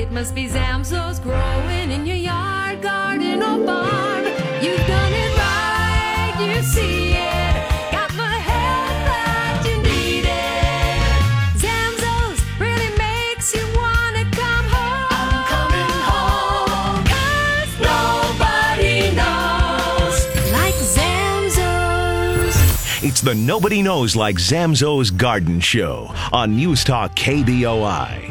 It must be Zamzows growing in your yard, garden, or barn. You've done it right, you see it. Got the help that you needed. Zamzows really makes you wanna come home. I'm coming home. 'Cause nobody knows like Zamzows. It's the Nobody Knows Like Zamzows Garden Show on News Talk KBOI.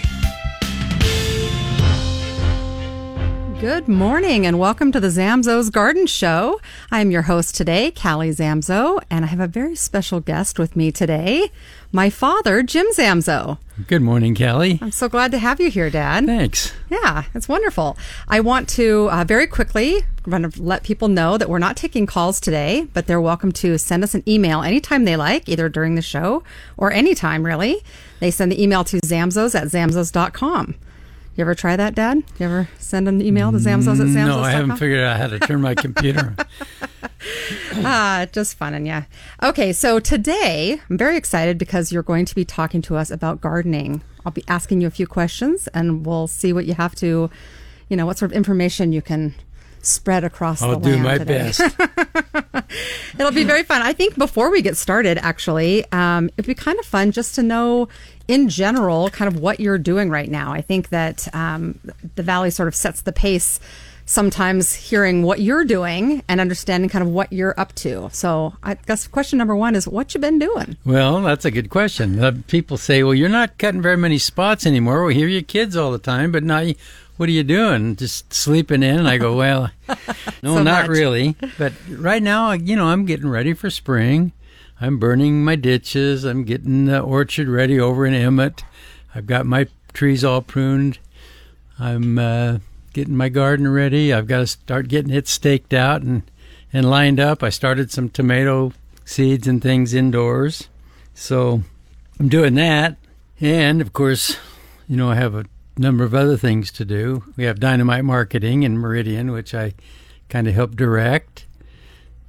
Good morning and welcome to the Zamzows Garden Show. I'm your host today, Callie Zamzow, and I have a very special guest with me today, my father, Jim Zamzow. Good morning, Callie. I'm so glad to have you here, Dad. Thanks. Yeah, it's wonderful. I want to uh, very quickly to let people know that we're not taking calls today, but they're welcome to send us an email anytime they like, either during the show or anytime, really. They send the email to zamzows at zamzows.com. You ever try that, Dad? You ever send an email to zamzows at zamzows.com? No, I haven't figured out how to turn my computer. Ah, just fun and yeah. Okay, so today I'm very excited because you're going to be talking to us about gardening. I'll be asking you a few questions and we'll see what you have to, you know, what sort of information you can spread across I'll the do my today. best. It'll be very fun. I think before we get started, actually, um, it'd be kind of fun just to know in general kind of what you're doing right now. I think that um, the Valley sort of sets the pace sometimes hearing what you're doing and understanding kind of what you're up to. So I guess question number one is what you been doing? Well, that's a good question. Uh, people say, "Well, you're not cutting very many spots anymore. We hear your kids all the time, but now, you, what are you doing? Just sleeping in?" And I go, "Well, no, So not much. really. But right now, you know, I'm getting ready for spring. I'm burning my ditches. I'm getting the orchard ready over in Emmett. I've got my trees all pruned. I'm uh, getting my garden ready. I've got to start getting it staked out and, and lined up. I started some tomato seeds and things indoors. So I'm doing that. And of course, you know, I have a number of other things to do. We have dynamite marketing in Meridian, which I kind of help direct,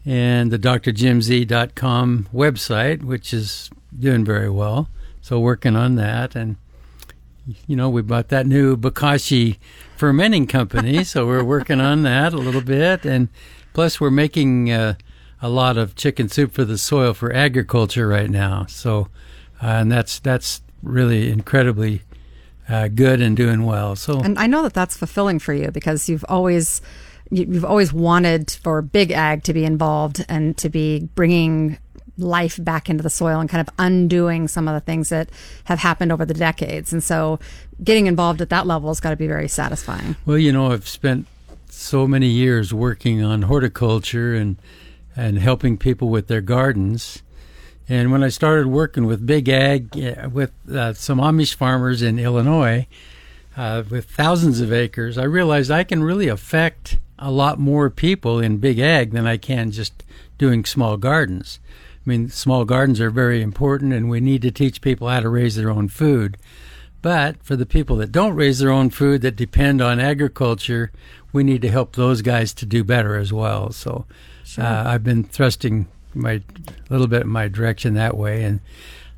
and the drjimz.com website, which is doing very well. So working on that. And you know, we bought that new Bokashi fermenting company, so we're working on that a little bit, and plus we're making uh, a lot of chicken soup for the soil for agriculture right now. So, uh, and that's that's really incredibly uh, good and doing well. So, And I know that that's fulfilling for you because you've always you- you've always wanted for big ag to be involved and to be bringing life back into the soil and kind of undoing some of the things that have happened over the decades. And so getting involved at that level has got to be very satisfying. well, you know, I've spent so many years working on horticulture and and helping people with their gardens. And when I started working with Big Ag, with uh, some Amish farmers in Illinois, uh, with thousands of acres, I realized I can really affect a lot more people in Big Ag than I can just doing small gardens. I mean, small gardens are very important, and we need to teach people how to raise their own food. But for the people that don't raise their own food, that depend on agriculture, we need to help those guys to do better as well. So uh, I've been thrusting my little bit in my direction that way, and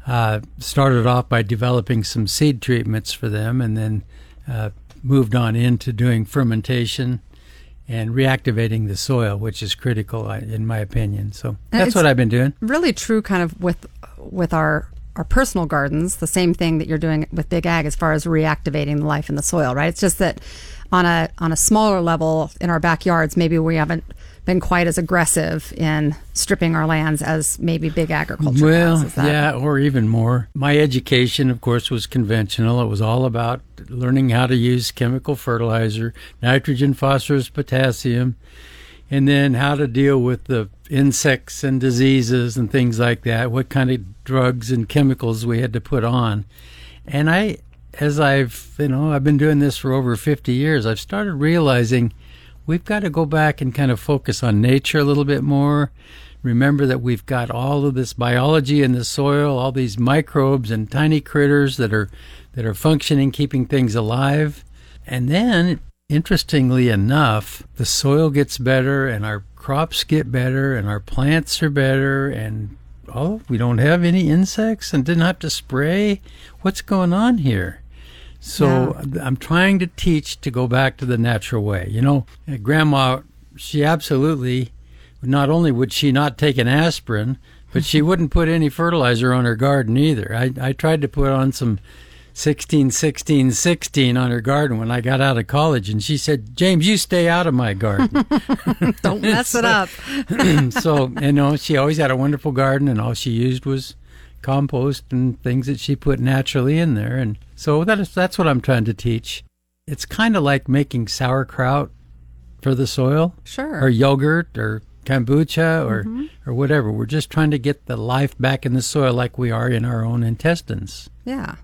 uh, started off by developing some seed treatments for them, and then uh, moved on into doing fermentation and reactivating the soil, which is critical in my opinion. So that's it's- what I've been doing. Really true kind of with with our our personal gardens, the same thing that you're doing with Big Ag as far as reactivating the life in the soil, right? It's just that on a on a smaller level in our backyards, maybe we haven't been quite as aggressive in stripping our lands as maybe big agriculture Well, has. Yeah, or even more. My education, of course, was conventional. It was all about learning how to use chemical fertilizer, nitrogen, phosphorus, potassium, and then how to deal with the insects and diseases and things like that, what kind of drugs and chemicals we had to put on. And I, as I've, you know, I've been doing this for over 50 years, I've started realizing we've got to go back and kind of focus on nature a little bit more. Remember that we've got all of this biology in the soil, all these microbes and tiny critters that are that are functioning, keeping things alive. And then, interestingly enough, the soil gets better and our crops get better and our plants are better and oh, we don't have any insects and didn't have to spray. What's going on here? So I'm trying to teach to go back to the natural way. You know, uh, grandma, she absolutely, not only would she not take an aspirin, but she wouldn't put any fertilizer on her garden either. I, I tried to put on some 16, 16, 16 on her garden when I got out of college, and she said, James, you stay out of my garden. Don't mess it up. so, you know, she always had a wonderful garden, and all she used was compost and things that she put naturally in there. And so that is, that's what I'm trying to teach. It's kind of like making sauerkraut for the soil Sure. or yogurt or kombucha or, or whatever. We're just trying to get the life back in the soil like we are in our own intestines. Yeah,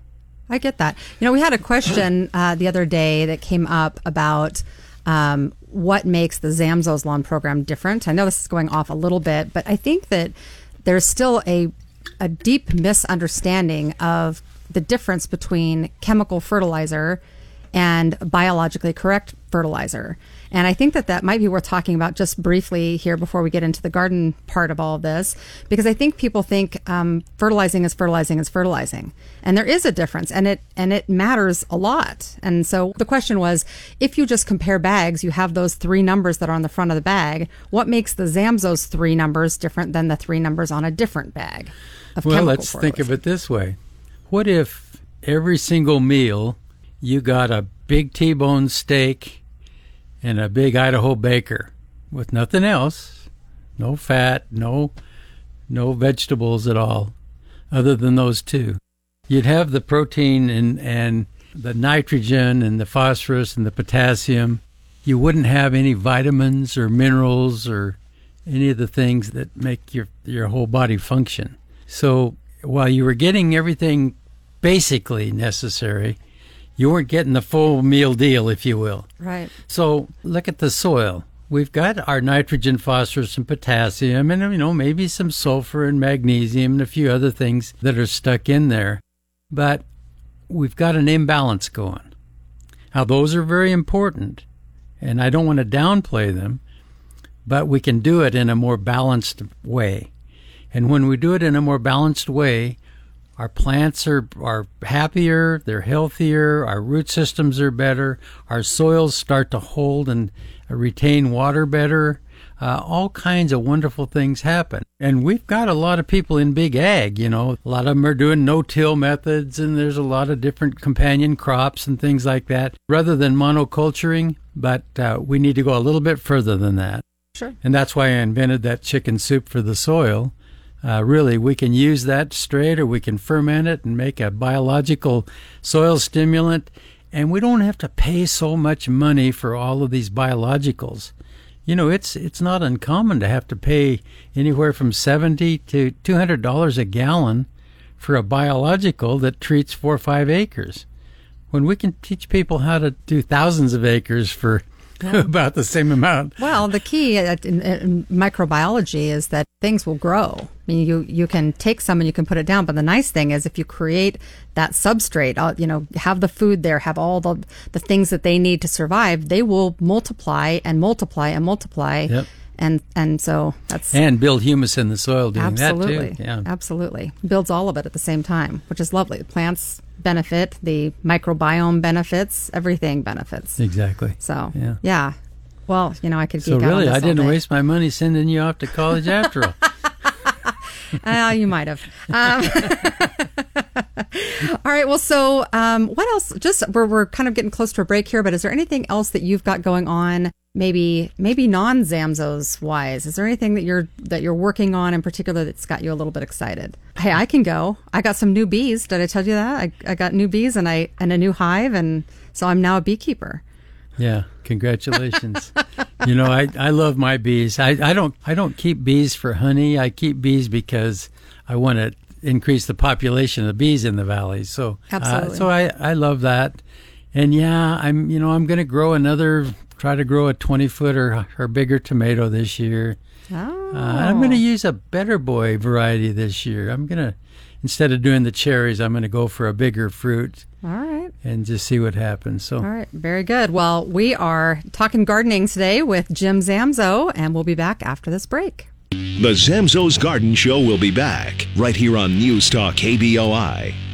I get that. You know, we had a question uh, the other day that came up about um, what makes the Zamzows Lawn program different. I know this is going off a little bit, but I think that there's still a a deep misunderstanding of the difference between chemical fertilizer and biologically correct fertilizer. And I think that that might be worth talking about just briefly here before we get into the garden part of all of this, because I think people think um, fertilizing is fertilizing is fertilizing, and there is a difference, and it and it matters a lot. And so the question was, if you just compare bags, you have those three numbers that are on the front of the bag. What makes the Zamzows three numbers different than the three numbers on a different bag? Of Well, let's think of it this way. What if every single meal you got a big T-bone steak and a big Idaho baker with nothing else, no fat, no no vegetables at all other than those two. You'd have the protein and and the nitrogen and the phosphorus and the potassium. You wouldn't have any vitamins or minerals or any of the things that make your your whole body function. So while you were getting everything basically necessary, you weren't getting the full meal deal, if you will. right. So look at the soil. We've got our nitrogen, phosphorus, and potassium, and you know maybe some sulfur and magnesium and a few other things that are stuck in there, but we've got an imbalance going. Now those are very important, and I don't want to downplay them, but we can do it in a more balanced way. And when we do it in a more balanced way, our plants are, are happier, they're healthier, our root systems are better, our soils start to hold and retain water better. Uh, all kinds of wonderful things happen. And we've got a lot of people in big ag, you know, a lot of them are doing no till methods, and there's a lot of different companion crops and things like that rather than monoculturing. But uh, we need to go a little bit further than that. Sure. And that's why I invented that chicken soup for the soil. Uh, really, we can use that straight or we can ferment it and make a biological soil stimulant. And we don't have to pay so much money for all of these biologicals. You know, it's it's not uncommon to have to pay anywhere from seventy to two hundred dollars a gallon for a biological that treats four or five acres. When we can teach people how to do thousands of acres for about the same amount. Well, the key in, in microbiology is that things will grow. You you can take some and you can put it down, but the nice thing is if you create that substrate, uh, you know, have the food there, have all the the things that they need to survive, they will multiply and multiply and multiply. Yep. And and so that's and build humus in the soil doing absolutely that too. Yeah. absolutely builds all of it at the same time, which is lovely. The plants benefit, the microbiome benefits, everything benefits. Exactly. So Yeah. yeah. Well, you know, I could So geek out on really, I didn't day. waste my money sending you off to college after all. Uh, you might have. Um, all right. Well, so um, what else? Just we're we're kind of getting close to a break here, but is there anything else that you've got going on maybe maybe non Zamzows wise, Is there anything that you're that you're working on in particular that's got you a little bit excited? Hey, I can go. I got some new bees. Did I tell you that? I, I got new bees and I and a new hive and so I'm now a beekeeper. Yeah, congratulations. you know, I, I love my bees. I, I don't I don't keep bees for honey. I keep bees because I want to increase the population of bees in the valley. So Absolutely. Uh, so I, I love that. And yeah, I'm you know I'm going to grow another try to grow a 20 foot or, or bigger tomato this year. Oh. Uh, I'm going to use a better boy variety this year. I'm going to instead of doing the cherries, I'm going to go for a bigger fruit All right. and just see what happens. So All right. Very good. Well, we are talking gardening today with Jim Zamzow, and we'll be back after this break. The Zamzows Garden Show will be back right here on News Talk KBOI.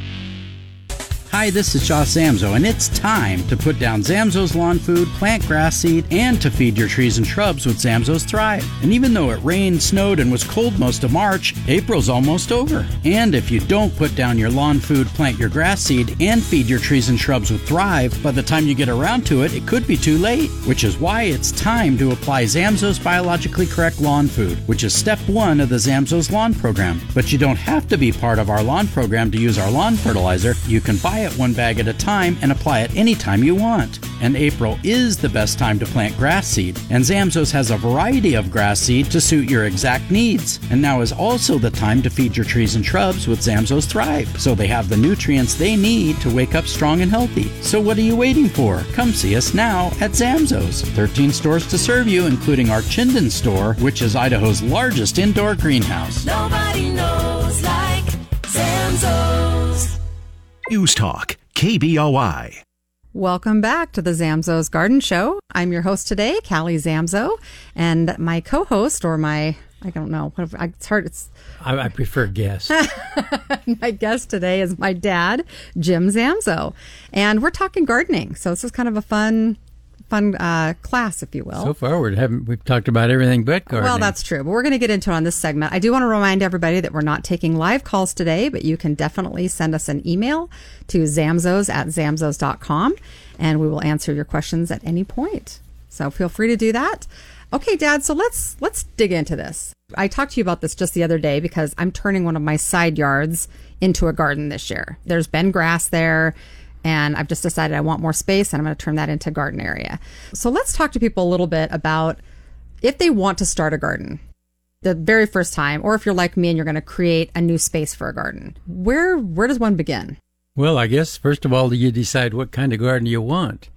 Hi, this is Josh Zamzow, and it's time to put down Zamzows lawn food, plant grass seed, and to feed your trees and shrubs with Zamzows Thrive. And even though it rained, snowed, and was cold most of March, April's almost over. And if you don't put down your lawn food, plant your grass seed, and feed your trees and shrubs with Thrive, by the time you get around to it, it could be too late. Which is why it's time to apply Zamzows biologically correct lawn food, which is step one of the Zamzows lawn program. But you don't have to be part of our lawn program to use our lawn fertilizer. You can buy it one bag at a time and apply it anytime you want. And April is the best time to plant grass seed. And Zamzows has a variety of grass seed to suit your exact needs. And now is also the time to feed your trees and shrubs with Zamzows Thrive, so they have the nutrients they need to wake up strong and healthy. So what are you waiting for? Come see us now at Zamzows. 13 stores to serve you, including our Chinden store, which is Idaho's largest indoor greenhouse. Nobody knows like Zamzows. News Talk KBOI. Welcome back to the Zamzows Garden Show. I'm your host today, Callie Zamzow, and my co-host or my I don't know. what if- It's hard. It's I, I prefer guest. my guest today is my dad, Jim Zamzow, and we're talking gardening. So this is kind of a fun, fun uh, class, if you will. so far, we haven't we've talked about everything but gardening. Well, that's true, but we're going to get into it on this segment. I do want to remind everybody that we're not taking live calls today, but you can definitely send us an email to zamzos at zamzos.com and we will answer your questions at any point. So feel free to do that. Okay, Dad, so let's let's dig into this. I talked to you about this just the other day because I'm turning one of my side yards into a garden this year. There's been grass there and I've just decided I want more space and I'm going to turn that into a garden area. So let's talk to people a little bit about if they want to start a garden the very first time or if you're like me and you're going to create a new space for a garden. Where where does one begin? Well, I guess first of all, you decide what kind of garden you want.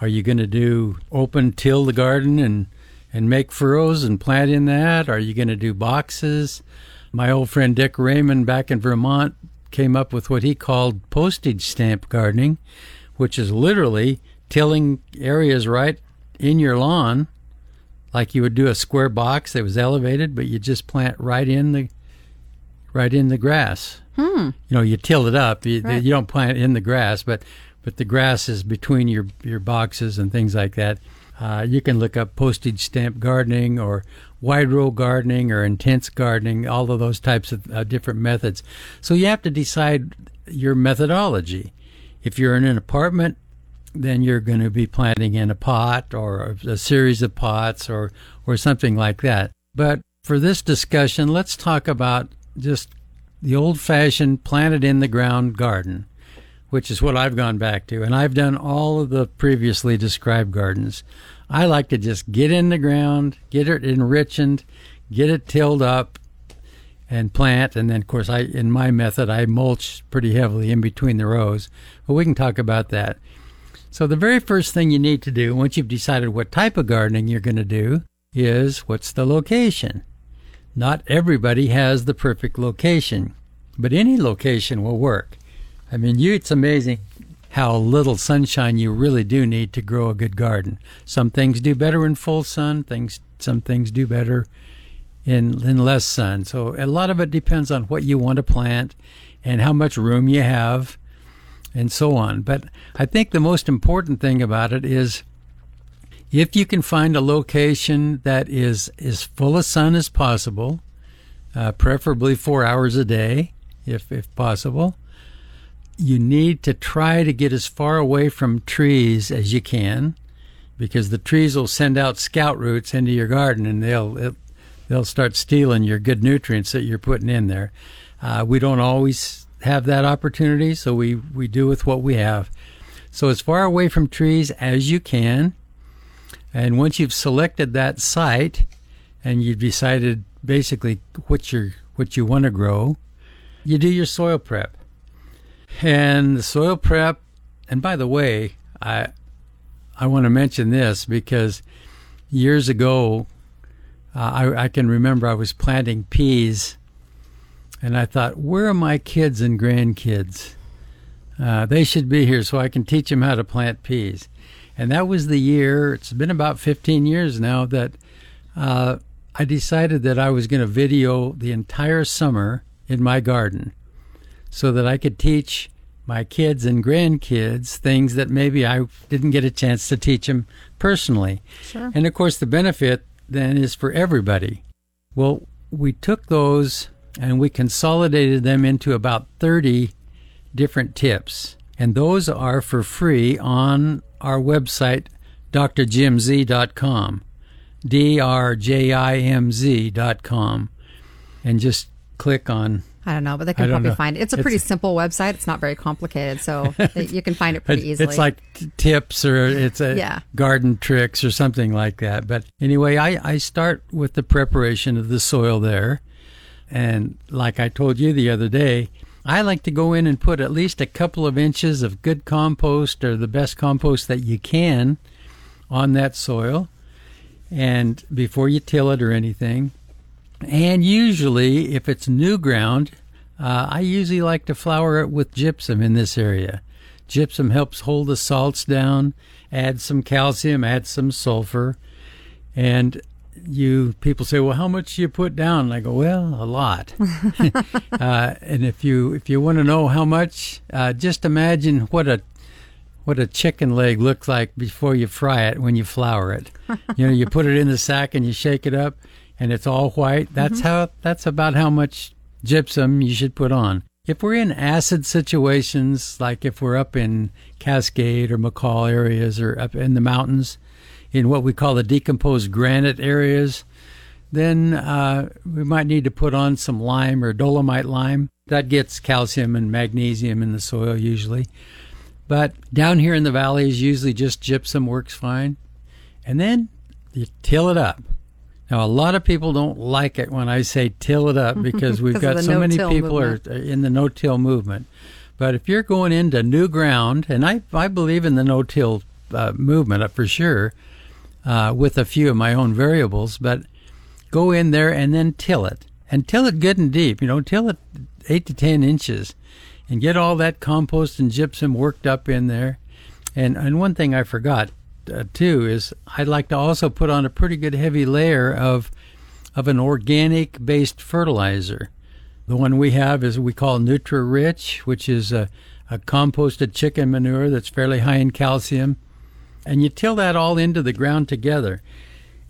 Are you going to do open till the garden and and make furrows and plant in that? Are you going to do boxes? My old friend Dick Raymond back in Vermont came up with what he called postage stamp gardening, which is literally tilling areas right in your lawn, like you would do a square box that was elevated, but you just plant right in the right in the grass. Hmm. You know, you till it up. You, Right. you don't plant in the grass, but but the grass is between your your boxes and things like that. Uh, you can look up postage stamp gardening or wide row gardening or intense gardening, all of those types of uh, different methods. So you have to decide your methodology. If you're in an apartment, then you're going to be planting in a pot or a, series of pots or or something like that. But for this discussion, let's talk about just the old-fashioned planted in the ground garden, which is what I've gone back to, and I've done all of the previously described gardens. I like to just get in the ground, get it enriched, get it tilled up, and plant. And then, of course, I in my method I mulch pretty heavily in between the rows. But we can talk about that. So the very first thing you need to do once you've decided what type of gardening you're going to do is what's the location. Not everybody has the perfect location, but any location will work. I mean, you it's amazing how little sunshine you really do need to grow a good garden. Some things do better in full sun, things some things do better in in less sun. So a lot of it depends on what you want to plant and how much room you have and so on. But I think the most important thing about it is if you can find a location that is as full of sun as possible, uh, preferably four hours a day, if if possible, you need to try to get as far away from trees as you can, because the trees will send out scout roots into your garden and they'll it, they'll start stealing your good nutrients that you're putting in there. Uh, we don't always have that opportunity, so we, we do with what we have. So as far away from trees as you can, and once you've selected that site and you've decided basically what you what you want to grow, you do your soil prep. And the soil prep, and by the way, I I want to mention this because years ago, uh, I, I can remember I was planting peas, and I thought, where are my kids and grandkids? Uh, they should be here so I can teach them how to plant peas. And that was the year, it's been about 15 years now, that uh, I decided that I was going to video the entire summer in my garden so that I could teach my kids and grandkids things that maybe I didn't get a chance to teach them personally. Sure. And of course, the benefit then is for everybody. Well, we took those and we consolidated them into about 30 different tips. And those are for free on our website, drjimz.com. D R J I M Z.com. And just click on I don't know, but they can probably know. find it. It's a It's- pretty simple website. It's not very complicated, so you can find it pretty easily. It's like tips or it's a Yeah. garden tricks or something like that. But anyway, I, I start with the preparation of the soil there. And like I told you the other day, I like to go in and put at least a couple of inches of good compost or the best compost that you can on that soil and before you till it or anything. And usually, if it's new ground, uh, I usually like to flour it with gypsum in this area. Gypsum helps hold the salts down, add some calcium, add some sulfur, and you people say, "Well, how much do you put down?" And I go, "Well, a lot." uh, and if you if you want to know how much, uh, just imagine what a what a chicken leg looks like before you fry it when you flour it. you know, you put it in the sack and you shake it up, and it's all white. That's how. That's about how much gypsum you should put on. If we're in acid situations, like if we're up in Cascade or McCall areas or up in the mountains, in what we call the decomposed granite areas, then uh, we might need to put on some lime or dolomite lime. That gets calcium and magnesium in the soil usually. But down here in the valleys, usually just gypsum works fine. And then you till it up. Now, a lot of people don't like it when I say till it up because we've got so many people are movement. are in the no-till movement. But if you're going into new ground, and I, I believe in the no-till uh, movement uh, for sure, uh, with a few of my own variables, but go in there and then till it. And till it good and deep, you know, till it 8 to 10 inches and get all that compost and gypsum worked up in there. And, and one thing I forgot uh, too is I'd like to also put on a pretty good heavy layer of of an organic based fertilizer. The one we have is we call Nutri Rich, which is a, a composted chicken manure that's fairly high in calcium. And you till that all into the ground together.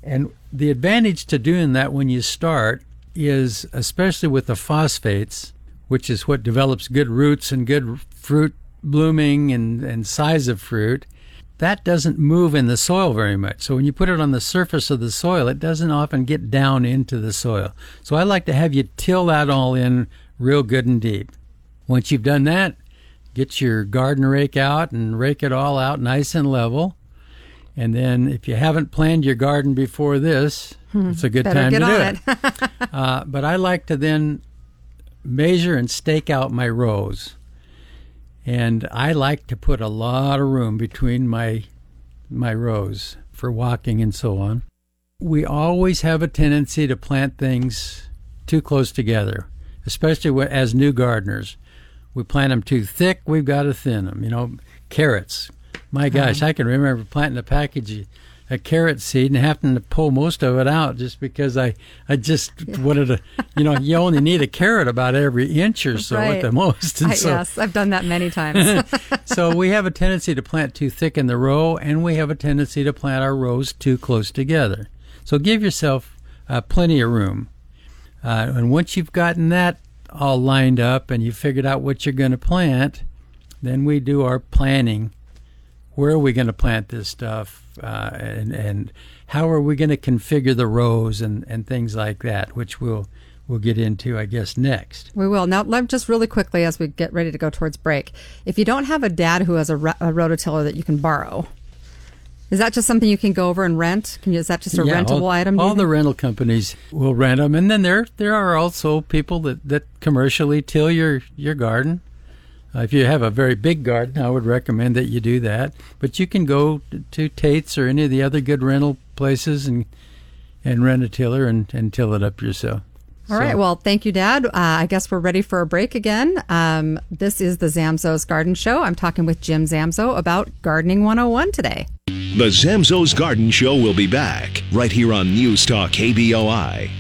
And the advantage to doing that when you start is, especially with the phosphates, which is what develops good roots and good fruit blooming and, and size of fruit, that doesn't move in the soil very much. So when you put it on the surface of the soil, it doesn't often get down into the soil. So I like to have you till that all in real good and deep. Once you've done that, get your garden rake out and rake it all out nice and level. And then if you haven't planned your garden before this, it's a good time to do it. it. Uh, but I like to then measure and stake out my rows. And I like to put a lot of room between my my rows for walking and so on. We always have a tendency to plant things too close together, especially as new gardeners. We plant them too thick, we've got to thin them. You know, carrots. My uh-huh. gosh, I can remember planting a package a carrot seed and having to pull most of it out just because I, I just wanted to, you know, you only need a carrot about every inch or so at the most. And I, so, yes, I've done that many times. so we have a tendency to plant too thick in the row, and we have a tendency to plant our rows too close together. So give yourself uh, plenty of room. Uh, and once you've gotten that all lined up and you've figured out what you're going to plant, then we do our planning where are we going to plant this stuff, uh, and and how are we going to configure the rows and and things like that, which we'll we'll get into, I guess, next. We will. Now, let just really quickly as we get ready to go towards break. If you don't have a dad who has a, ro- a rototiller that you can borrow, is that just something you can go over and rent? Can you, is that just a Yeah, rentable all, item? All the rental companies will rent them, and then there there are also people that, that commercially till your your garden. Uh, if you have a very big garden, I would recommend that you do that. But you can go to Tate's or any of the other good rental places and and rent a tiller and, and till it up yourself. All right. So- Well, thank you, Dad. Uh, I guess we're ready for a break again. Um, this is the Zamzows Garden Show. I'm talking with Jim Zamzow about Gardening 101 today. The Zamzows Garden Show will be back right here on News Talk KBOI.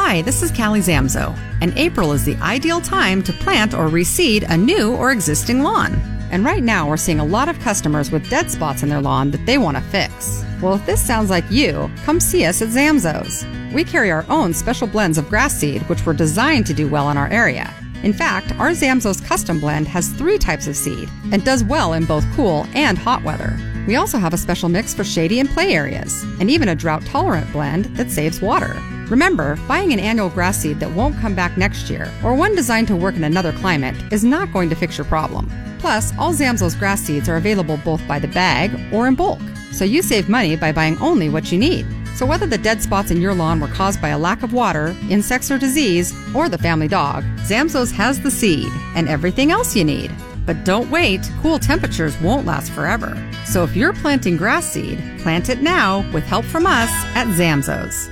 Hi, this is Callie Zamzow, and April is the ideal time to plant or reseed a new or existing lawn. And right now, we're seeing a lot of customers with dead spots in their lawn that they want to fix. Well, if this sounds like you, come see us at Zamzows. We carry our own special blends of grass seed, which were designed to do well in our area. In fact, our Zamzows custom blend has three types of seed and does well in both cool and hot weather. We also have a special mix for shady and play areas, and even a drought tolerant blend that saves water. Remember, buying an annual grass seed that won't come back next year, or one designed to work in another climate, is not going to fix your problem. Plus, all Zamzows grass seeds are available both by the bag or in bulk, so you save money by buying only what you need. So whether the dead spots in your lawn were caused by a lack of water, insects or disease, or the family dog, Zamzows has the seed and everything else you need. But don't wait, cool temperatures won't last forever. So if you're planting grass seed, plant it now with help from us at Zamzows.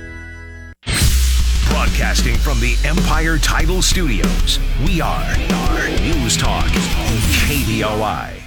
Broadcasting from the Empire Title Studios, we are News Talk KBOI.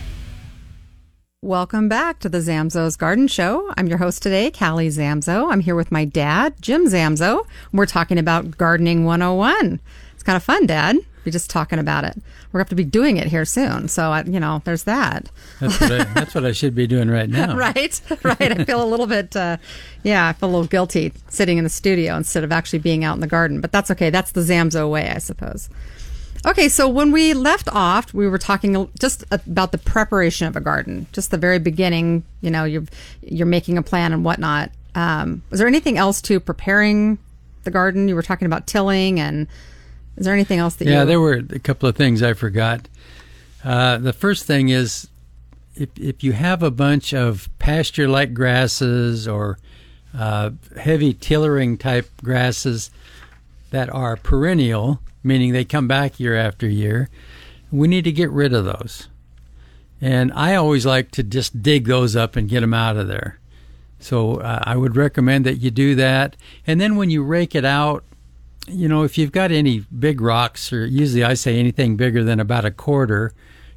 Welcome back to the Zamzows Garden Show. I'm your host today, Callie Zamzow. I'm here with my dad, Jim Zamzow. We're talking about Gardening 101. It's kind of fun, Dad. We're just talking about it. We're going to have to be doing it here soon. So, I, you know, there's that. That's what I, that's what I should be doing right now. right? Right. I feel a little bit, uh, yeah, I feel a little guilty sitting in the studio instead of actually being out in the garden. But that's okay. That's the Zamzow way, I suppose. Okay, so when we left off, we were talking just about the preparation of a garden, just the very beginning. You know, you're you're making a plan and whatnot. Um, was there anything else to preparing the garden? You were talking about tilling, and is there anything else that Yeah, you? there were a couple of things I forgot. Uh, the first thing is if if you have a bunch of pasture like grasses or uh, heavy tillering type grasses that are perennial, meaning they come back year after year, we need to get rid of those. And I always like to just dig those up and get them out of there. So uh, I would recommend that you do that. And then when you rake it out, you know, if you've got any big rocks, or usually I say anything bigger than about a quarter,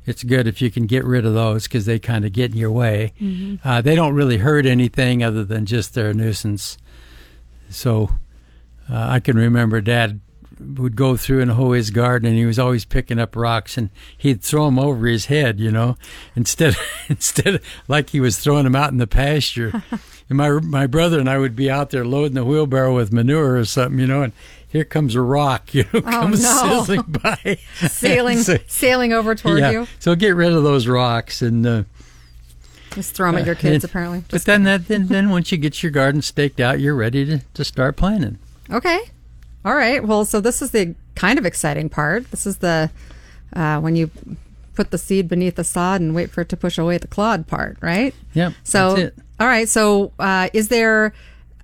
it's good if you can get rid of those because they kind of get in your way. Uh, they don't really hurt anything other than just they're a nuisance. So uh, I can remember Dad would go through and hoe his garden, and he was always picking up rocks, and he'd throw them over his head, you know, instead instead of like he was throwing them out in the pasture. and my my brother and I would be out there loading the wheelbarrow with manure or something, you know, and here comes a rock, you know, comes no. sizzling by, sailing So- sailing over toward yeah. you. So get rid of those rocks and. Uh, Just throw them at your kids, and- apparently. But Just, then that then, then once you get your garden staked out, you're ready to, to start planting. okay, all right. Well, so this is the kind of exciting part. This is the uh, when you put the seed beneath the sod and wait for it to push away the clod part, right? Yep. So, that's it. all right. So, uh, is there?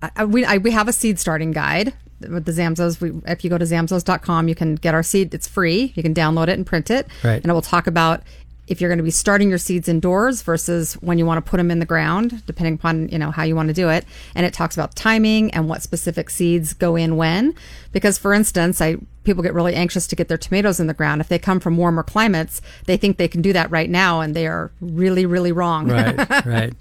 Uh, we I, we have a seed starting guide with the Zamzows. We, if you go to zamzows.com, you can get our seed. It's free. You can download it and print it. Right. And it will talk about if you're going to be starting your seeds indoors versus when you want to put them in the ground, depending upon you know how you want to do it. And it talks about timing and what specific seeds go in when. Because, for instance, I people get really anxious to get their tomatoes in the ground. If they come from warmer climates, they think they can do that right now, and they are really, really wrong. right, right.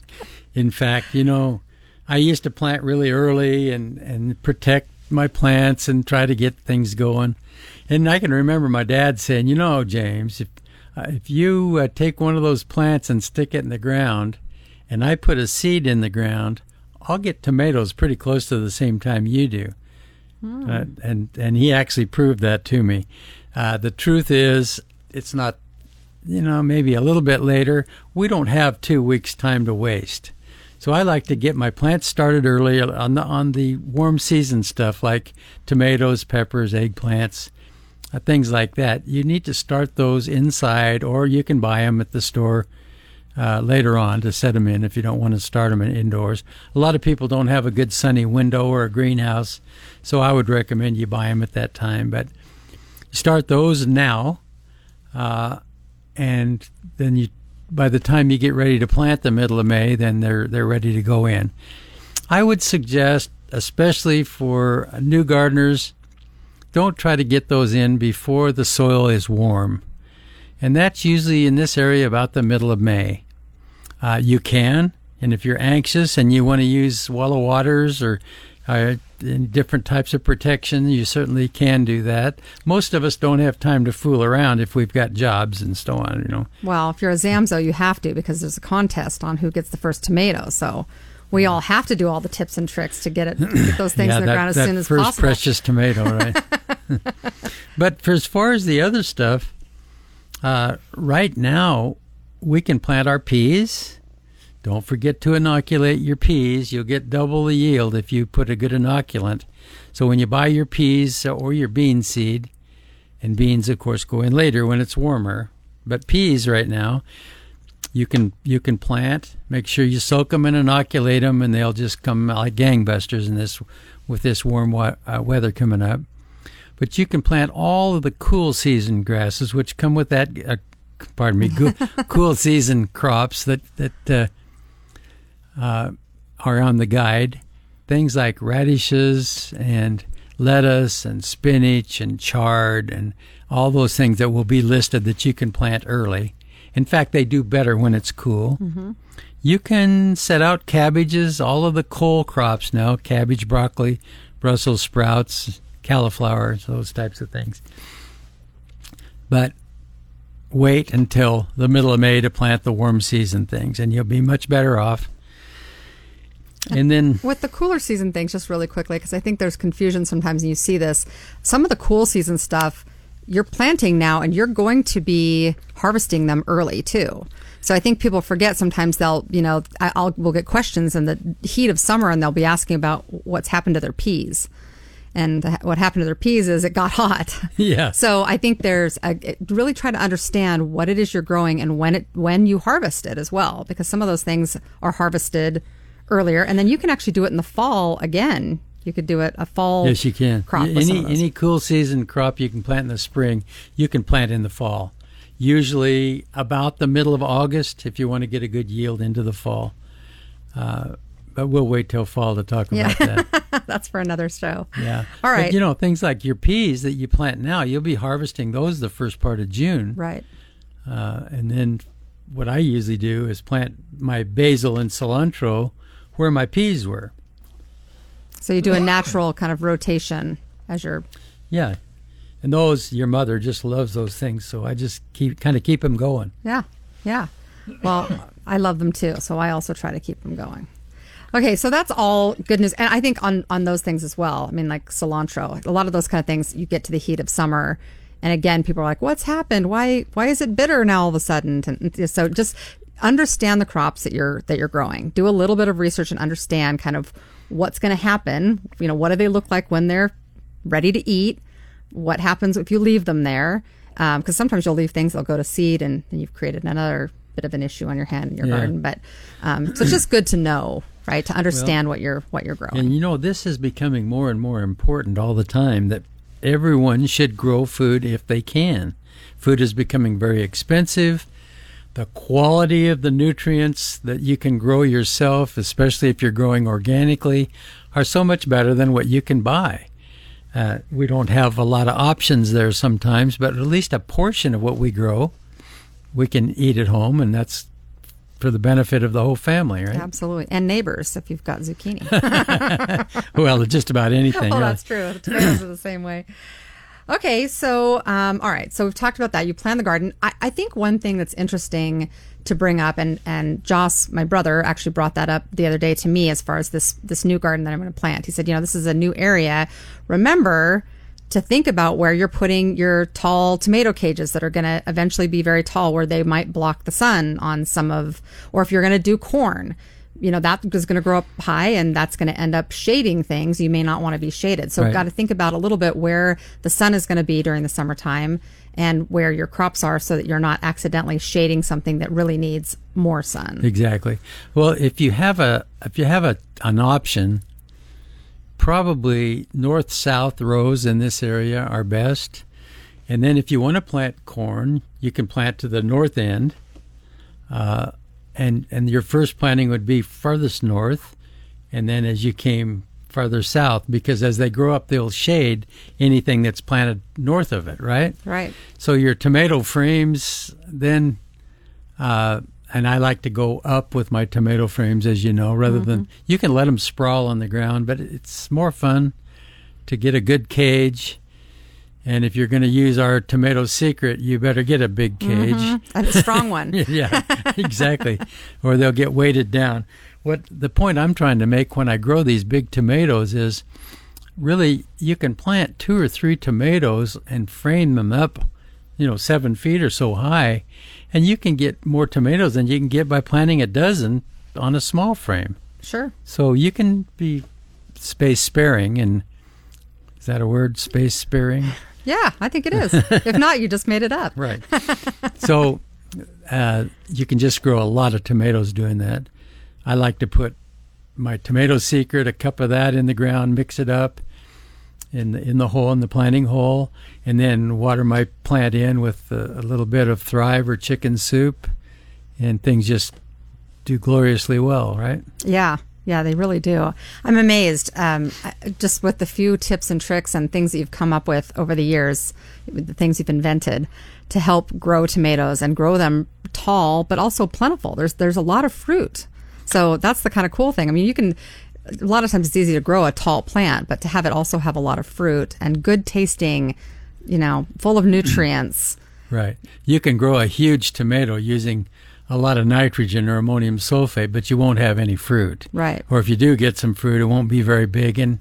In fact, you know, I used to plant really early and, and protect my plants and try to get things going. And I can remember my dad saying, you know, James, if, uh, if you uh, take one of those plants and stick it in the ground and I put a seed in the ground, I'll get tomatoes pretty close to the same time you do. Uh, and and he actually proved that to me. Uh, the truth is, it's not you know, maybe a little bit later, we don't have two weeks' time to waste. So I like to get my plants started early on the on the warm season stuff like tomatoes, peppers, eggplants, things like that. You need to start those inside, or you can buy them at the store uh, later on to set them in if you don't want to start them in indoors. A lot of people don't have a good sunny window or a greenhouse, so I would recommend you buy them at that time. But start those now, uh, and then you by the time you get ready to plant the middle of May, then they're they're ready to go in. I would suggest, especially for new gardeners, don't try to get those in before the soil is warm, and that's usually in this area about the middle of May. Uh, you can, and if you're anxious and you want to use Walla Waters or uh, different types of protection, you certainly can do that. Most of us don't have time to fool around if we've got jobs and so on. You know. Well, if you're a Zamzow, you have to because there's a contest on who gets the first tomato. So we all have to do all the tips and tricks to get it get those things yeah, in the that, ground as soon as first possible. precious tomato, right? but for as far as the other stuff, uh, right now we can plant our peas. Don't forget to inoculate your peas. You'll get double the yield if you put a good inoculant. So when you buy your peas or your bean seed, and beans, of course, go in later when it's warmer. But peas right now, you can you can plant. Make sure you soak them and inoculate them, and they'll just come like gangbusters in this with this warm wa- uh, weather coming up. But you can plant all of the cool season grasses, which come with that. Uh, pardon me, cool, cool season crops that that uh, uh, are on the guide. Things like radishes and lettuce and spinach and chard and all those things that will be listed that you can plant early. In fact, they do better when it's cool. Mm-hmm. You can set out cabbages, all of the cole crops now cabbage, broccoli, Brussels sprouts, cauliflower, those types of things. But wait until the middle of May to plant the warm season things, and you'll be much better off. And then With the cooler season things, just really quickly, because I think there's confusion sometimes, and you see this. Some of the cool season stuff, you're planting now, and you're going to be harvesting them early too. So I think people forget sometimes they'll, you know, I- I'll we'll get questions in the heat of summer, and they'll be asking about what's happened to their peas. And what happened to their peas is it got hot. Yeah. So I think there's a, really try to understand what it is you're growing and when it when you harvest it as well, because some of those things are harvested earlier, and then you can actually do it in the fall again. You could do it a fall. Yes, you can. Crop any any cool season crop you can plant in the spring, you can plant in the fall. Usually about the middle of August, if you want to get a good yield into the fall. Uh, but we'll wait till fall to talk about that. That's for another show. Yeah. All right. But you know things like your peas that you plant now, you'll be harvesting those the first part of June, Right. uh, and then what I usually do is plant my basil and cilantro where my peas were. So you do a natural kind of rotation as you're. Yeah. And those, your mother just loves those things, so I just keep kind of keep them going. Yeah. Yeah. Well, I love them too, so I also try to keep them going. Okay, so that's all good news, and I think on on those things as well. I mean, like cilantro, a lot of those kind of things. You get to the heat of summer, and again, people are like, "What's happened? Why why is it bitter now all of a sudden?" And so just understand the crops that you're that you're growing. Do a little bit of research and understand kind of what's going to happen. You know, what do they look like when they're ready to eat? What happens if you leave them there? Because sometimes you'll leave things; they'll go to seed, and then you've created another bit of an issue on your hand in your Yeah. garden. But um, so it's just good to know, right? To understand what you're what you're growing. And you know, this is becoming more and more important all the time that everyone should grow food if they can. Food is becoming very expensive. The quality of the nutrients that you can grow yourself, especially if you're growing organically, are so much better than what you can buy. Uh, we don't have a lot of options there sometimes, but at least a portion of what we grow, we can eat at home, and that's for the benefit of the whole family, right? Absolutely, and neighbors if you've got zucchini. Well, just about anything. oh, yeah. that's true. The tomatoes are the same way. Okay, so um, all right, so we've talked about that. You plan the garden. I, I think one thing that's interesting to bring up, and and Joss, my brother, actually brought that up the other day to me as far as this this new garden that I'm going to plant. He said, you know, this is a new area. Remember to think about where you're putting your tall tomato cages that are going to eventually be very tall, where they might block the sun on some of, or if you're going to do corn, you know, that is going to grow up high and that's going to end up shading things. You may not want to be shaded. So Right. got to think about a little bit where the sun is going to be during the summertime and where your crops are so that you're not accidentally shading something that really needs more sun. Exactly. Well, if you have a if you have a an option, probably north south rows in this area are best. And then if you want to plant corn, you can plant to the north end. Uh, and and your first planting would be farthest north, and then as you came farther south, because as they grow up, they'll shade anything that's planted north of it, right? Right. So your tomato frames then, uh, and I like to go up with my tomato frames, as you know, rather than you can let them sprawl on the ground, but it's more fun to get a good cage. And if you're going to use our tomato secret, you better get a big mm-hmm. cage. A strong one. yeah, exactly. or they'll get weighted down. What the point I'm trying to make when I grow these big tomatoes is really you can plant two or three tomatoes and frame them up, you know, seven feet or so high, and you can get more tomatoes than you can get by planting a dozen on a small frame. Sure. So you can be space sparing and is that a word? Space sparing? Yeah, I think it is. if not, you just made it up. Right. so uh, you can just grow a lot of tomatoes doing that. I like to put my tomato secret, a cup of that in the ground, mix it up in the, in the hole, in the planting hole, and then water my plant in with a, a little bit of Thrive or chicken soup, and things just do gloriously well, right? Yeah, yeah, they really do. I'm amazed um, just with the few tips and tricks and things that you've come up with over the years, the things you've invented to help grow tomatoes and grow them tall, but also plentiful. There's there's a lot of fruit, so that's the kind of cool thing. I mean, you can. A lot of times it's easy to grow a tall plant, but to have it also have a lot of fruit and good tasting, you know, full of nutrients. Right. You can grow a huge tomato using a lot of nitrogen or ammonium sulfate, but you won't have any fruit. Right. Or if you do get some fruit, it won't be very big and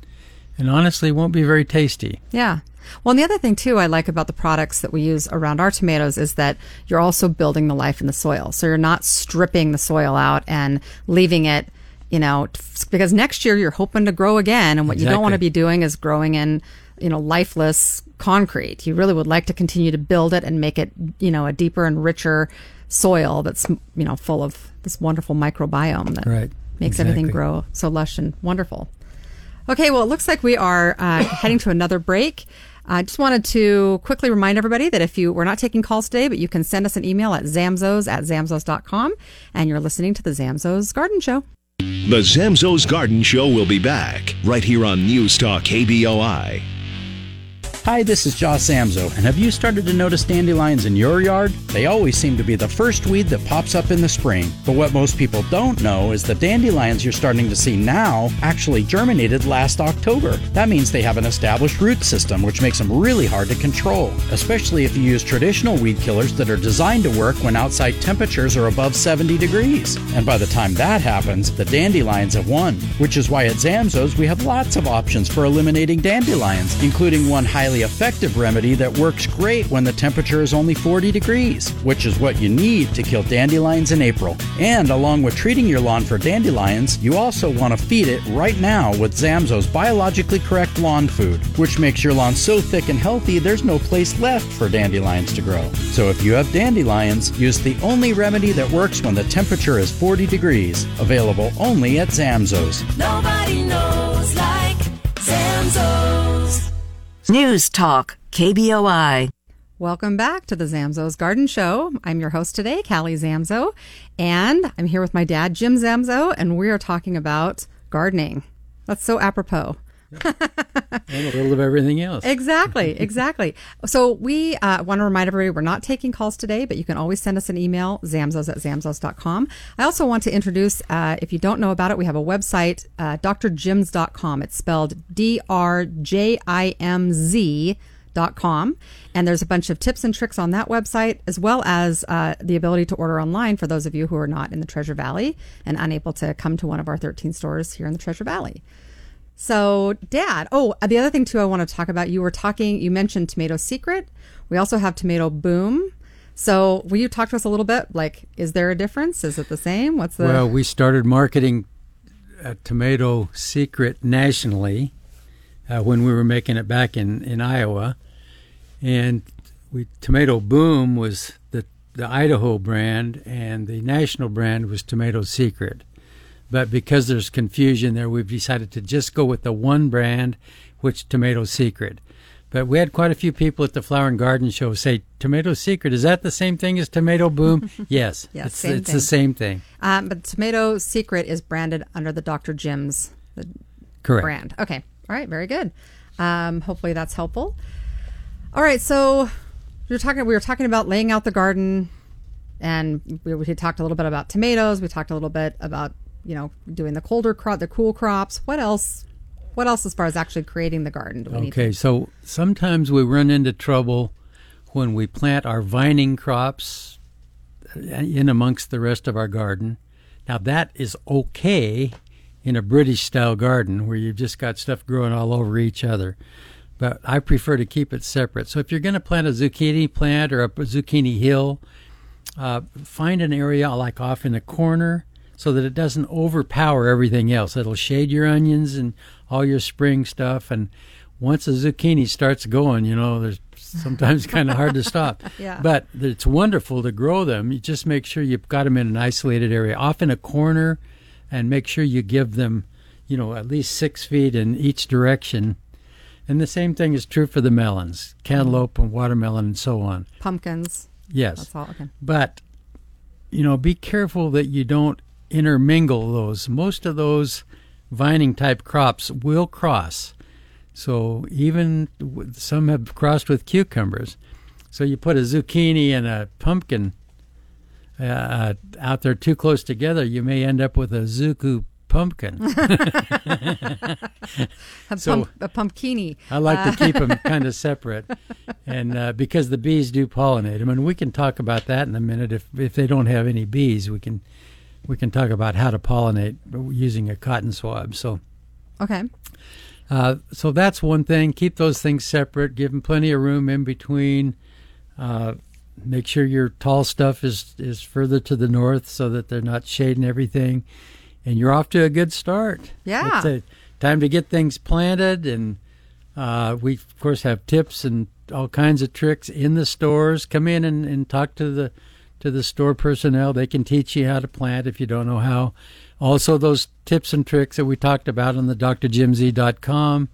and honestly won't be very tasty. Yeah. Well, and the other thing too I like about the products that we use around our tomatoes is that you're also building the life in the soil. So you're not stripping the soil out and leaving it, you know, because next year you're hoping to grow again. And what you don't want to be doing is growing in, you know, lifeless concrete. You really would like to continue to build it and make it, you know, a deeper and richer soil that's, you know, full of this wonderful microbiome that Right. makes everything grow so lush and wonderful. Okay, well, it looks like we are uh, heading to another break. I just wanted to quickly remind everybody that if you, we're not taking calls today, but you can send us an email at zamzows at zamzows.com and you're listening to the Zamzows Garden Show. The Zamzow's Garden Show will be back right here on News Talk KBOI. Hi, this is Josh Zamzow, and have you started to notice dandelions in your yard? They always seem to be the first weed that pops up in the spring. But what most people don't know is the dandelions you're starting to see now actually germinated last October. That means they have an established root system, which makes them really hard to control, especially if you use traditional weed killers that are designed to work when outside temperatures are above 70 degrees. And by the time that happens, the dandelions have won, which is why at Zamzow's we have lots of options for eliminating dandelions, including one highly effective remedy that works great when the temperature is only 40 degrees, which is what you need to kill dandelions in April. And along with treating your lawn for dandelions, you also want to feed it right now with Zamzow's biologically correct lawn food, which makes your lawn so thick and healthy there's no place left for dandelions to grow. So if you have dandelions, use the only remedy that works when the temperature is 40 degrees, available only at Zamzow's. Nobody knows like Zamzows. News Talk, KBOI. Welcome back to the Zamzow's Garden Show. I'm your host today, Callie Zamzow, and I'm here with my dad, Jim Zamzow, and we are talking about gardening. That's so apropos. And a little of everything else. Exactly, exactly. So we uh, want to remind everybody we're not taking calls today, but you can always send us an email, zamzows at zamzows.com. I also want to introduce, uh, if you don't know about it, we have a website, uh, drjimz.com. It's spelled D-R-J-I-M-Z dot com and there's a bunch of tips and tricks on that website as well as uh, the ability to order online for those of you who are not in the treasure valley and unable to come to one of our 13 stores here in the treasure valley So, Dad, oh, the other thing too I want to talk about, you were talking, you mentioned Tomato Secret. We also have Tomato Boom. So, will you talk to us a little bit? Like, is there a difference? Is it the same? What's the. Well, we started marketing uh, Tomato Secret nationally uh, when we were making it back in, in Iowa, and we Tomato Boom was the the Idaho brand, and the national brand was Tomato Secret. But because there's confusion there, we've decided to just go with the one brand, which Tomato Secret. But we had quite a few people at the Flower and Garden Show say, "Tomato Secret is that the same thing as Tomato Boom?" yes, Yes, it's, it's the same thing. um, but Tomato Secret is branded under the Dr. Jim's the Correct. brand. Okay. All right. Very good. Um, hopefully that's helpful. All right. So we were talking. We were talking about laying out the garden, and we, we talked a little bit about tomatoes. We talked a little bit about you know doing the colder crop, the cool crops. What else? What else as far as actually creating the garden? Okay, so sometimes we run into trouble when we plant our vining crops uh, in amongst the rest of our garden. Now, that is okay in a British style garden where you've just got stuff growing all over each other. But I prefer to keep it separate. So if you're going to plant a zucchini plant or a zucchini hill, uh, find an area like off in a corner so that it doesn't overpower everything else. It'll shade your onions and all your spring stuff. And once a zucchini starts going, you know, there's sometimes kind of hard to stop. Yeah. But it's wonderful to grow them. You just make sure you've got them in an isolated area, off in a corner, and make sure you give them, you know, at least six feet in each direction. And the same thing is true for the melons, cantaloupe and watermelon and so on. pumpkins? Yes. That's all. Okay. But you know, be careful that you don't intermingle those. Most of those vining type crops will cross. So even some have crossed with cucumbers. So you put a zucchini and a pumpkin uh, out there too close together, you may end up with a zuku pumpkin. A, So- pump, a pumpkini. I like to keep them kind of separate, and uh, because the bees do pollinate them, and we can talk about that in a minute. If if they don't have any bees, we can we can talk about how to pollinate using a cotton swab. So Okay. uh, so that's one thing. Keep those things separate. Give them plenty of room in between. Uh, make sure your tall stuff is is further to the north so that they're not shading everything, and you're off to a good start. Yeah. It's a time to get things planted, and uh, we of course have tips and all kinds of tricks in the stores. Come in and, and talk to the to the store personnel. They can teach you how to plant if you don't know how. Also, those tips and tricks that we talked about on the drjimz.com.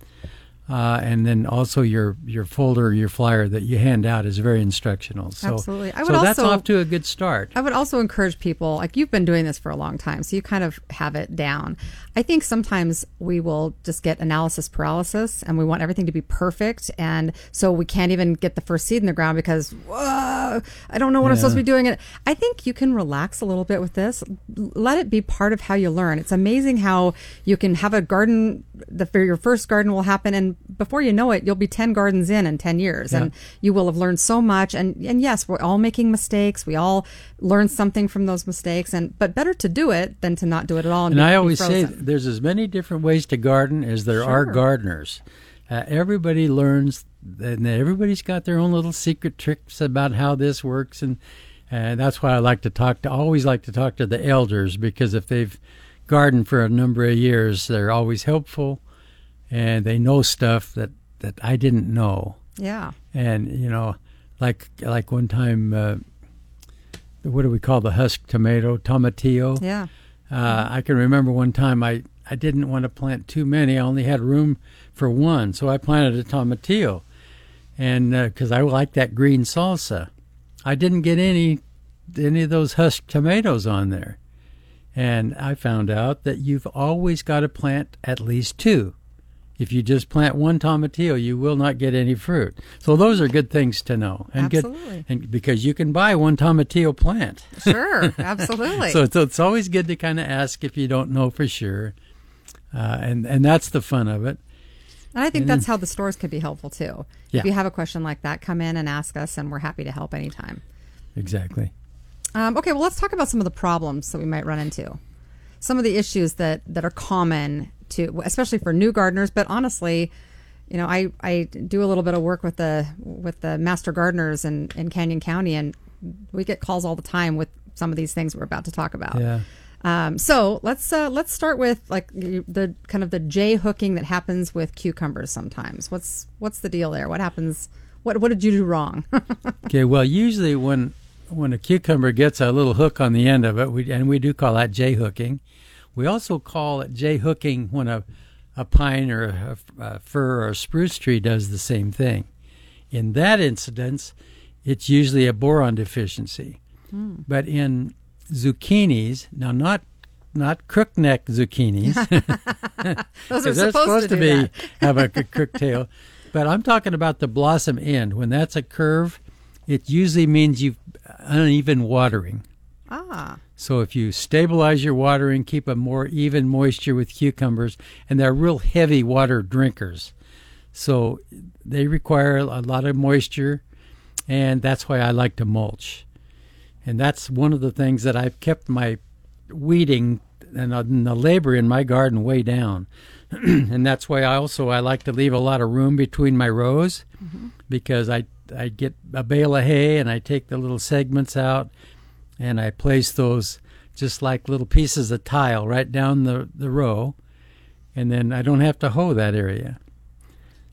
Uh, and then also your your folder, your flyer that you hand out is very instructional. So, Absolutely. I would so that's off to a good start. I would also encourage people, like you've been doing this for a long time, so you kind of have it down. I think sometimes we will just get analysis paralysis and we want everything to be perfect. And so we can't even get the first seed in the ground because, whoa, I don't know what I'm supposed to be doing. And I think you can relax a little bit with this. Let it be part of how you learn. It's amazing how you can have a garden, the, your first garden will happen. And before you know it, you'll be 10 gardens in in 10 years. And you will have learned so much. And, and yes, we're all making mistakes. We all learn something from those mistakes. And, but better to do it than to not do it at all. And, And I always say. There's as many different ways to garden as there are gardeners. Uh, everybody learns, and everybody's got their own little secret tricks about how this works, and and that's why I like to talk to. Always like to talk to the elders because if they've gardened for a number of years, they're always helpful, and they know stuff that that I didn't know. yeah. And you know, like like one time, uh, what do we call the husk tomato? Tomatillo. Yeah. Uh, I can remember one time I, I didn't want to plant too many. I only had room for one, so I planted a tomatillo, and because I like that green salsa, I didn't get any any of those husk tomatoes on there, and I found out that you've always got to plant at least two. If you just plant one tomatillo, you will not get any fruit. So those are good things to know, and Absolutely. good, and because you can buy one tomatillo plant. Sure. Absolutely. So it's, it's always good to kind of ask if you don't know for sure, uh, and and that's the fun of it. And I think that's how the stores could be helpful too. Yeah. If you have a question like that, come in and ask us, and we're happy to help anytime. Exactly. Um, okay, well, let's talk about some of the problems that we might run into. Some of the issues that, that are common to, especially for new gardeners. But honestly, you know, I, I do a little bit of work with the with the master gardeners in, in Canyon County, and we get calls all the time with some of these things we're about to talk about. Yeah. Um, so let's uh, let's start with like the kind of the J hooking that happens with cucumbers sometimes. What's what's the deal there? What happens? What what did you do wrong? Okay, well, usually when when a cucumber gets a little hook on the end of it, we, and we do call that J hooking. We also call it J hooking when a, a pine or a, a fir or a spruce tree does the same thing. In that incidence, it's usually a boron deficiency. Hmm. But in zucchinis, now not not crookneck zucchinis, Those they're supposed, to, be that. have a crook tail. But I'm talking about the blossom end. When that's a curve, it usually means you've uh, uneven watering. Ah, So if you stabilize your watering, keep a more even moisture with cucumbers, and they're real heavy water drinkers. So they require a lot of moisture, and that's why I like to mulch. And that's one of the things that I've kept my weeding and, uh, the labor in my garden way down. and that's why I also I like to leave a lot of room between my rows because I I get a bale of hay and I take the little segments out and I place those just like little pieces of tile right down the, the row, and then I don't have to hoe that area.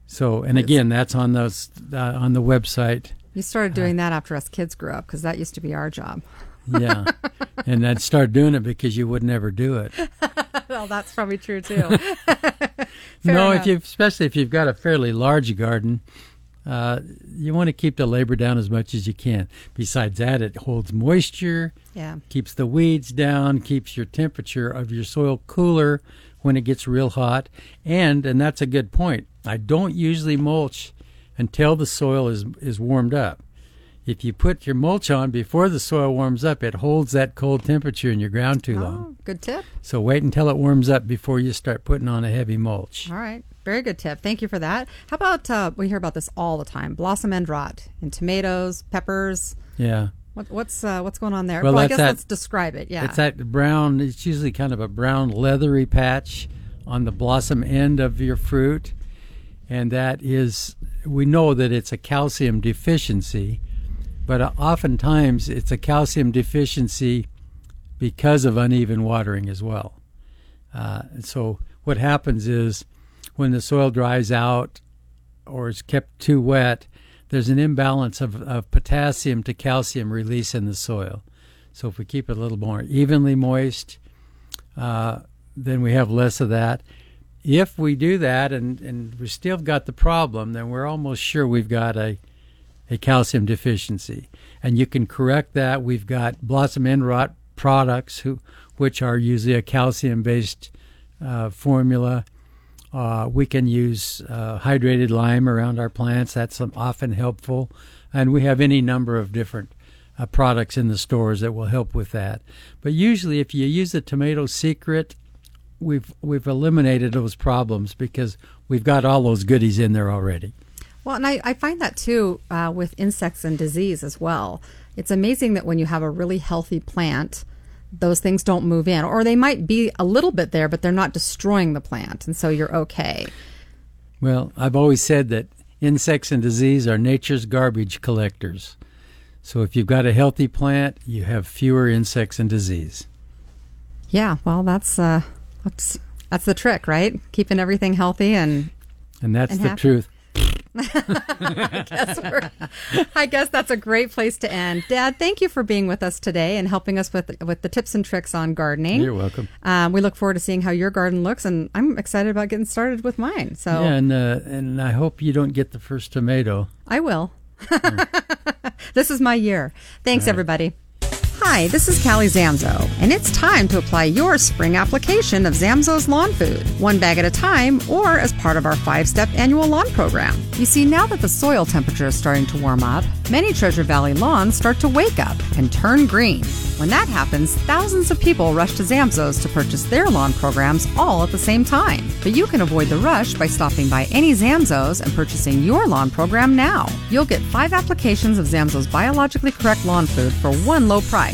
So, and again, that's on those uh, on the website. you started doing that after us kids grew up because that used to be our job. Yeah, and I'd start doing it because you would never do it. well, that's probably true too. no, enough. if you especially if you've got a fairly large garden, uh, you want to keep the labor down as much as you can. Besides that, it holds moisture. yeah. keeps the weeds down, keeps your temperature of your soil cooler when it gets real hot. And and that's a good point. I don't usually mulch until the soil is is warmed up. If you put your mulch on before the soil warms up, it holds that cold temperature in your ground too long. Oh, good tip. So wait until it warms up before you start putting on a heavy mulch. All right. Very good tip. Thank you for that. How about uh, we hear about this all the time? Blossom end rot in tomatoes, peppers. Yeah. What, what's uh, what's going on there? Well, I guess that- let's describe it. Yeah. It's that brown, it's usually kind of a brown leathery patch on the blossom end of your fruit. And that is, we know that it's a calcium deficiency, but uh, oftentimes it's a calcium deficiency because of uneven watering as well. Uh, so what happens is when the soil dries out or is kept too wet, there's an imbalance of, of potassium to calcium release in the soil. So if we keep it a little more evenly moist, uh, then we have less of that. If we do that and, and we still got the problem, then we're almost sure we've got a, a calcium deficiency. And you can correct that. We've got blossom end rot products, who, which are usually a calcium based uh, formula. Uh, we can use uh, hydrated lime around our plants. That's um, often helpful. And we have any number of different uh, products in the stores that will help with that. But usually, if you use the Tomato Secret, we've we've eliminated those problems because we've got all those goodies in there already. Well, and I, I find that too uh, with insects and disease as well. It's amazing that when you have a really healthy plant, those things don't move in, or they might be a little bit there, but they're not destroying the plant, and so you're okay. Well, I've always said that insects and disease are nature's garbage collectors. So if you've got a healthy plant, you have fewer insects and disease. Yeah, well, that's uh, that's that's the trick, right? Keeping everything healthy and And that's And the happy. truth. guess we're- I guess that's a great place to end. Dad, thank you for being with us today and helping us with with the tips and tricks on gardening. You're welcome. Um, we look forward to seeing how your garden looks, and I'm excited about getting started with mine. So Yeah, and uh, and I hope you don't get the first tomato. I will. this is my year. Thanks, everybody. Hi, this is Callie Zamzow, and it's time to apply your spring application of Zamzow's Lawn Food, one bag at a time or as part of our five step annual lawn program. You see, now that the soil temperature is starting to warm up, many Treasure Valley lawns start to wake up and turn green. When that happens, thousands of people rush to Zamzow's to purchase their lawn programs all at the same time. But you can avoid the rush by stopping by any Zamzow's and purchasing your lawn program now. You'll get five applications of Zamzow's biologically correct lawn food for one low price.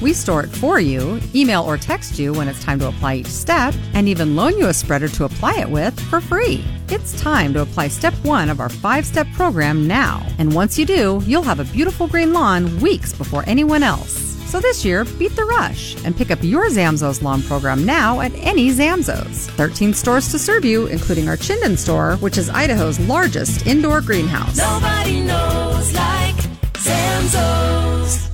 We store it for you, email or text you when it's time to apply each step, and even loan you a spreader to apply it with for free. It's time to apply step one of our five step program now. And once you do, you'll have a beautiful green lawn weeks before anyone else. So this year, beat the rush and pick up your Zamzows lawn program now at any Zamzows. 13 stores to serve you, including our Chinden store, which is Idaho's largest indoor greenhouse. Nobody knows like Zamzows.